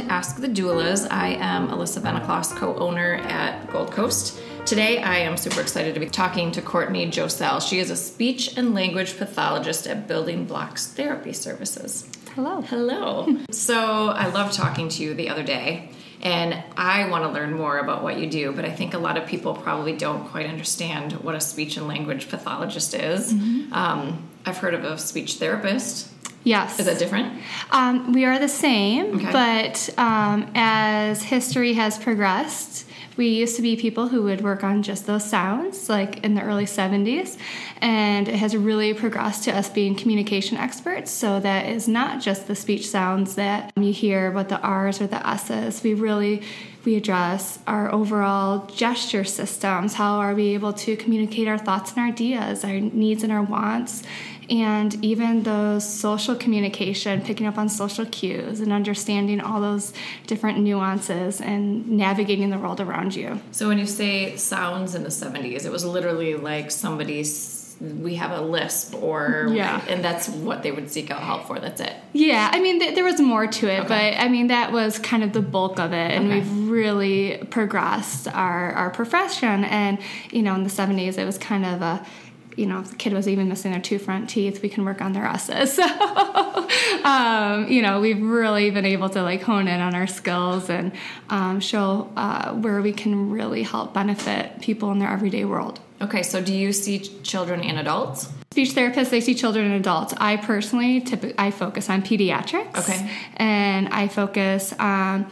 to Ask the Doulas. I am Alyssa Benacloss, co owner at Gold Coast. Today, I am super excited to be talking to Courtney Joesel. She is a speech and language pathologist at Building Blocks Therapy Services. Hello. Hello. so, I loved talking to you the other day, and I want to learn more about what you do, but I think a lot of people probably don't quite understand what a speech and language pathologist is. Um, I've heard of a speech therapist. Yes. Is that different? Um, we are the same, Okay. but um, as history has progressed, we used to be people who would work on just those sounds, like in the early 70s, and it has really progressed to us being communication experts. So that is not just the speech sounds that you hear, but the R's or the S's. We really we address our overall gesture systems. How are we able to communicate our thoughts and our ideas, our needs and our wants? And even those social communication, picking up on social cues and understanding all those different nuances and navigating the world around you. So when you say sounds in the 70s, it was literally like somebody's we have a lisp or Yeah. and that's what they would seek out help for. That's it. Yeah, I mean, th- there was more to it, Okay. but I mean, that was kind of the bulk of it. And Okay. we've really progressed our, our profession. And, you know, in the 70s, it was kind of a, you know, if the kid was even missing their two front teeth, we can work on their S's. So, um, you know, we've really been able to like hone in on our skills and um, show uh, where we can really help benefit people in their everyday world. Okay, so do you see children and adults? Speech therapists, they see children and adults. I personally, I focus on pediatrics. Okay. And I focus on,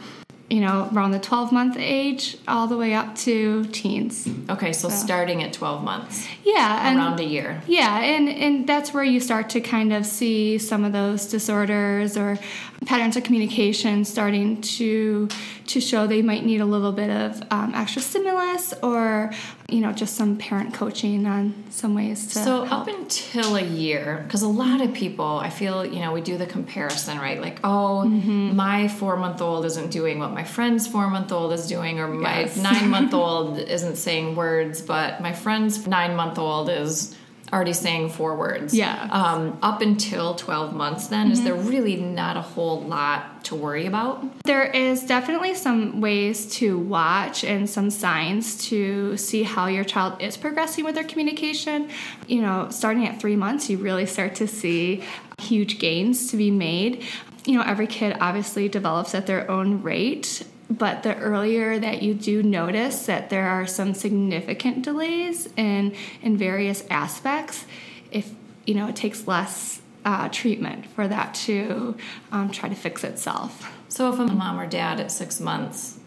you know, around the 12 month age all the way up to teens. Okay, so starting at 12 months, Yeah. And around a year. yeah, and, and that's where you start to kind of see some of those disorders or patterns of communication starting to to show they might need a little bit of um, extra stimulus or you know just some parent coaching on some ways to So help. up until a year, because a lot of people, I feel, you know, we do the comparison, right? Like, oh, Mm-hmm. my four-month-old isn't doing what my friend's four-month-old is doing, or my Yes. nine-month-old isn't saying words, but my friend's nine-month-old is already saying four words. Yeah. Mm-hmm. Um, up until 12 months, then, is there really not a whole lot to worry about? There is definitely some ways to watch and some signs to see how your child is progressing with their communication. You know, starting at three months, you really start to see huge gains to be made. You know, every kid obviously develops at their own rate. But the earlier that you do notice that there are some significant delays in in various aspects, if you know it takes less uh, treatment for that to um, try to fix itself. So if a mom or dad at six months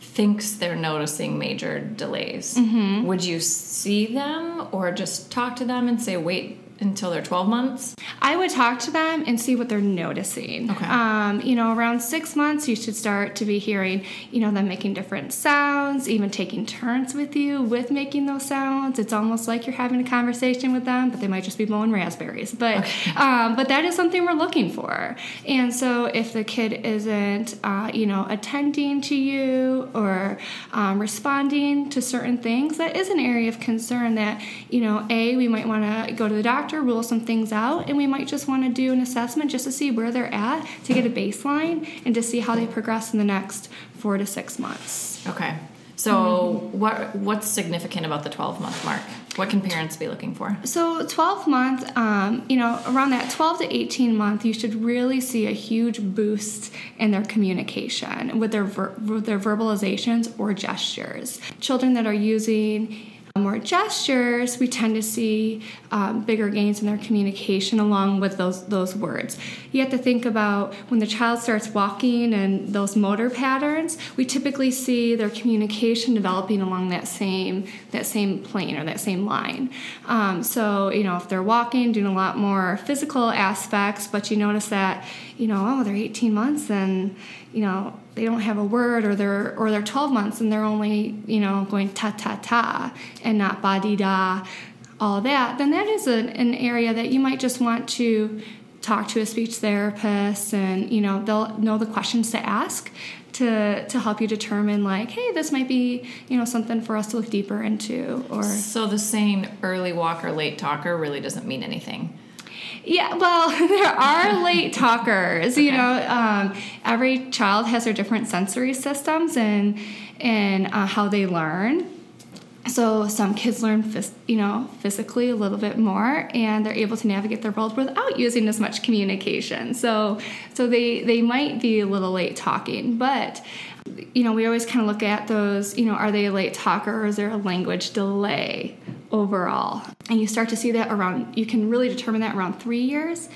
thinks they're noticing major delays, Mm-hmm. would you see them or just talk to them and say, wait until they're 12 months? I would talk to them and see what they're noticing. Okay. Um, you know, around six months, you should start to be hearing, you know, them making different sounds, even taking turns with you with making those sounds. It's almost like you're having a conversation with them, but they might just be blowing raspberries. But, um, but that is something we're looking for. And so if the kid isn't, uh, you know, attending to you or um, responding to certain things, that is an area of concern that, you know, A, we might want to go to the doctor, rule some things out, and we might just want to do an assessment just to see where they're at, to get a baseline, and to see how they progress in the next four to six months. Okay. So Mm-hmm. what what's significant about the 12 month mark? What can parents be looking for? So 12 month, um, you know, around that 12 to 18 month, you should really see a huge boost in their communication with their ver- with their verbalizations or gestures. Children that are using more gestures, we tend to see um, bigger gains in their communication along with those those words. You have to think about when the child starts walking and those motor patterns. We typically see their communication developing along that same that same plane or that same line. Um, so you know if they're walking, doing a lot more physical aspects, but you notice that you know oh they're 18 months and you know they don't have a word or they're or they're 12 months and they're only you know going ta ta ta and not ba di da all that then that is an, an area that you might just want to talk to a speech therapist and you know they'll know the questions to ask to to help you determine like hey this might be you know something for us to look deeper into or So the saying early walker, late talker really doesn't mean anything. Yeah, well, there are late talkers. You know, um, every child has their different sensory systems and and uh, how they learn. So some kids learn, phys- you know, physically a little bit more, and they're able to navigate their world without using as much communication. So, so they they might be a little late talking, but you know, we always kind of look at those. You know, are they a late talker or is there a language delay overall? And you start to see that around. You can really determine that around three years.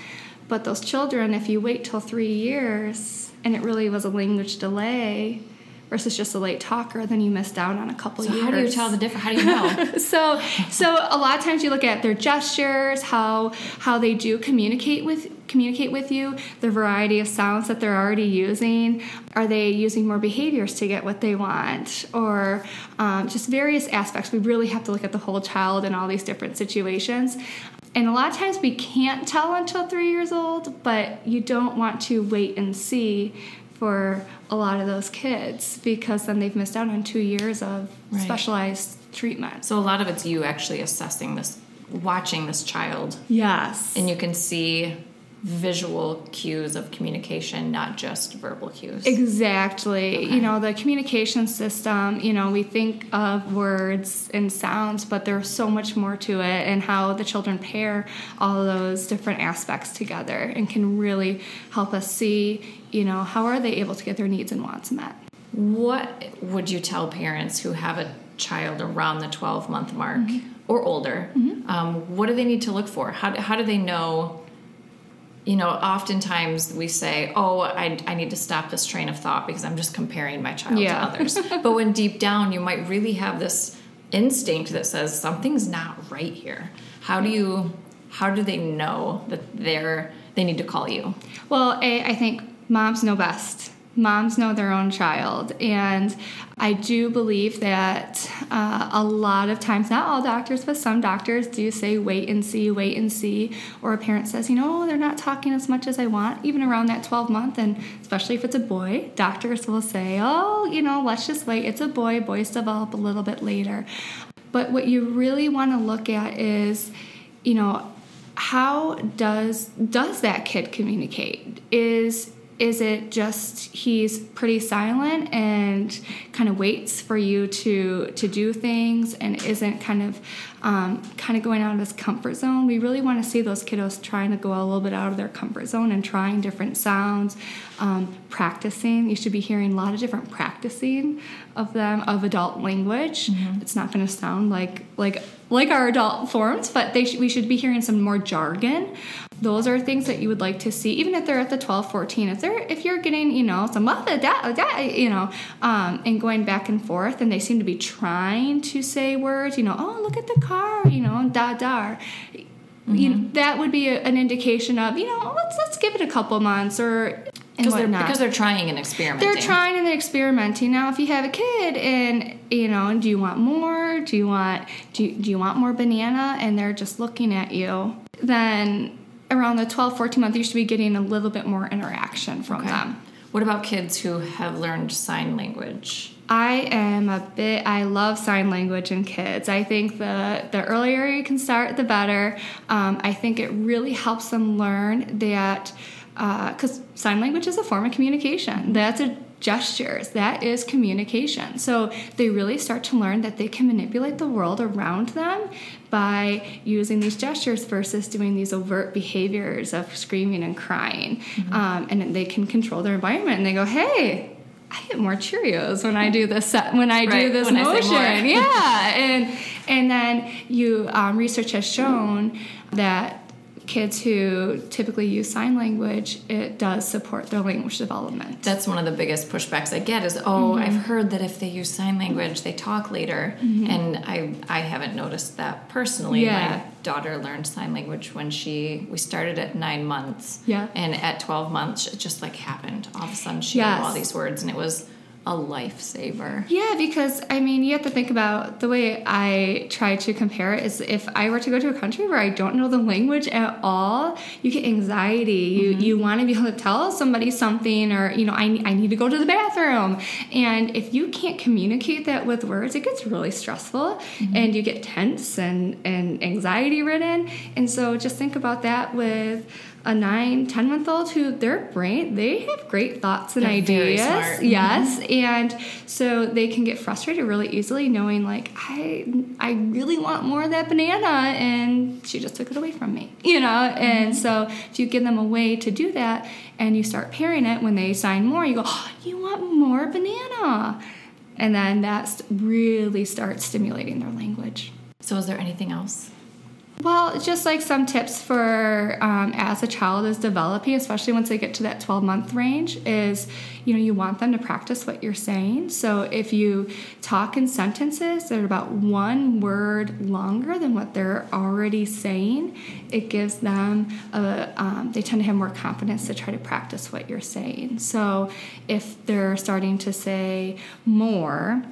But those children, if you wait till three years and it really was a language delay, versus just a late talker, then you miss out on a couple so years. how do you tell the difference? How do you know? so, so a lot of times you look at their gestures, how how they do communicate with communicate with you, the variety of sounds that they're already using. Are they using more behaviors to get what they want, or um, just various aspects? We really have to look at the whole child in all these different situations. And a lot of times we can't tell until three years old, but you don't want to wait and see for a lot of those kids because then they've missed out on two years of Right. specialized treatment. so a lot of it's you actually assessing this, watching this child, Yes. and you can see visual cues of communication, not just verbal cues. Exactly. You know, the communication system, you know, we think of words and sounds, but there's so much more to it and how the children pair all those different aspects together and can really help us see, you know, how are they able to get their needs and wants met. What would you tell parents who have a child around the 12 month mark or older? Um, what do they need to look for? How, do- how do they know? You know, oftentimes we say, Oh, I, I need to stop this train of thought because I'm just comparing my child Yeah. to others. but when deep down you might really have this instinct that says something's not right here. How do you, how do they know that they're, they need to call you? Well, A, I think moms know best. Moms know their own child. And I do believe that uh, a lot of times, not all doctors, but some doctors do say wait and see, wait and see. Or a parent says, you know, they're not talking as much as I want, even around that 12 month. And especially if it's a boy, doctors will say, oh, you know, let's just wait. It's a boy. Boys develop a little bit later. But what you really want to look at is, you know, how does does that kid communicate is is it just he's pretty silent and kind of waits for you to to do things and isn't kind of um, kind of going out of his comfort zone? We really want to see those kiddos trying to go a little bit out of their comfort zone and trying different sounds um, practicing. You should be hearing a lot of different practicing of them of adult language. It's not going to sound like like like our adult forms, but they sh- we should be hearing some more jargon. Those are things that you would like to see, even if they're at the 12, 14. If they're if you're getting you know some "Ah, that that you know um, and going back and forth, and they seem to be trying to say words, you know, oh look at the car, you know, da da. You know, that would be a, an indication of you know let's let's give it a couple months or and Because they're, because they're trying and experimenting. They're trying and they're experimenting. Now, if you have a kid and you know, do you want more? Do you want do you, do you want more banana? And they're just looking at you. Then around the 12, 14 month, you should be getting a little bit more interaction from Okay. them. What about kids who have learned sign language? I am a bit. I love sign language in kids. I think the the earlier you can start, the better. Um, I think it really helps them learn that because sign language is a form of communication. That's a gestures. That is communication. So they really start to learn that they can manipulate the world around them by using these gestures versus doing these overt behaviors of screaming and crying. Um, and they can control their environment. And they go, "Hey, I get more Cheerios when I do this when I do this when I say motion. yeah, and and then you um, research has shown that kids who typically use sign language it does support their language development. That's one of the biggest pushbacks I get is, oh, I've mm-hmm. heard that if they use sign language, they talk later. Mm-hmm. And I, I haven't noticed that personally. Yeah. My daughter learned sign language when she, we started at nine months. Yeah. And at 12 months, it just like happened. All of a sudden, she knew all these words, and it was a lifesaver. Yeah, because I mean, you have to think about the way I try to compare it is if I were to go to a country where I don't know the language at all, you get anxiety. Mm-hmm. You you want to be able to tell somebody something, or you know, I I need to go to the bathroom, and if you can't communicate that with words, it gets really stressful, mm-hmm. and you get tense and and anxiety ridden. And so just think about that with a nine, 10 month old who their brain, they have great thoughts and They're ideas. Mm-hmm. Yes. Mm-hmm. And so they can get frustrated really easily knowing like, I, I really want more of that banana and she just took it away from me, you know? Mm-hmm. And so if you give them a way to do that and you start pairing it when they sign more, you go, oh, you want more banana. And then that really starts stimulating their language. So is there anything else? Well, just like some tips for um, as a child is developing, especially once they get to that 12 month range, is you know, you want them to practice what you're saying. So if you talk in sentences that are about one word longer than what they're already saying, it gives them a, um, they tend to have more confidence to try to practice what you're saying. So if they're starting to say more,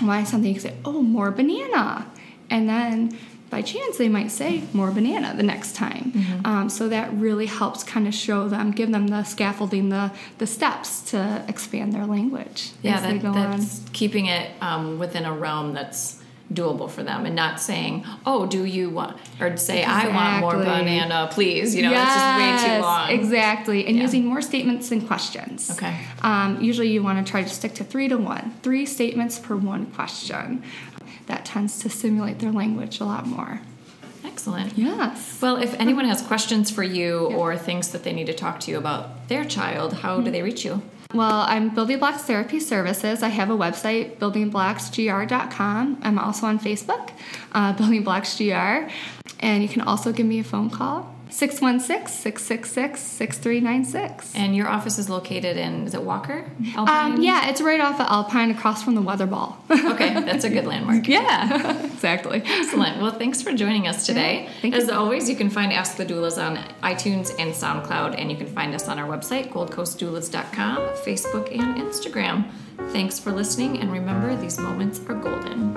why something you can say, oh, more banana. And then by chance they might say more banana the next time mm-hmm. um, so that really helps kind of show them give them the scaffolding the the steps to expand their language yeah that, that's on. keeping it um, within a realm that's doable for them and not saying oh do you want or say exactly. i want more banana please you know yes, it's just way too long exactly and yeah. using more statements than questions okay um, usually you want to try to stick to three to one three statements per one question that tends to stimulate their language a lot more. Excellent. Yes. Well, if anyone has questions for you yeah. or things that they need to talk to you about their child, how mm-hmm. do they reach you? Well, I'm Building Blocks Therapy Services. I have a website, buildingblocksgr.com. I'm also on Facebook, uh, Building Blocks GR. And you can also give me a phone call 616-666-6396. And your office is located in, is it Walker? Um, yeah, it's right off of Alpine across from the Weather Ball. okay, that's a good landmark. Yeah, exactly. Excellent. Well, thanks for joining us today. Yeah, As you. always, you can find Ask the Doulas on iTunes and SoundCloud, and you can find us on our website, goldcoastdoulas.com, Facebook, and Instagram. Thanks for listening, and remember, these moments are golden.